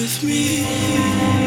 with me.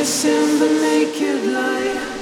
kiss in the naked light.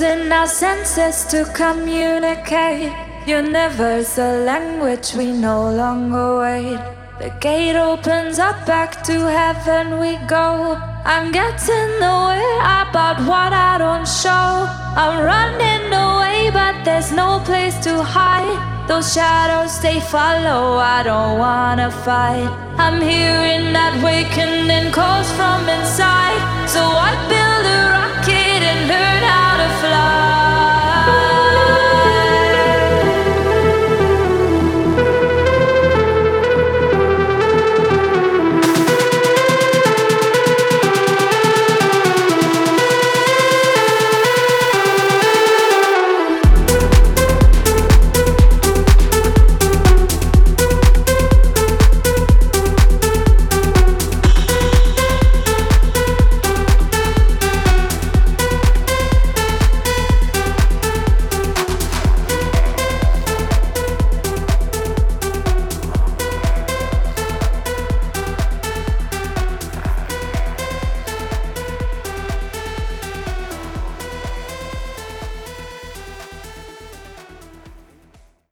Using our senses to communicate. Universal language we no longer wait. The gate opens up back to heaven we go. I'm getting away about what I don't show. I'm running away, but there's no place to hide. Those shadows they follow. I don't wanna fight. I'm hearing that wakening calls from inside. So I build a rocket and learn how fly.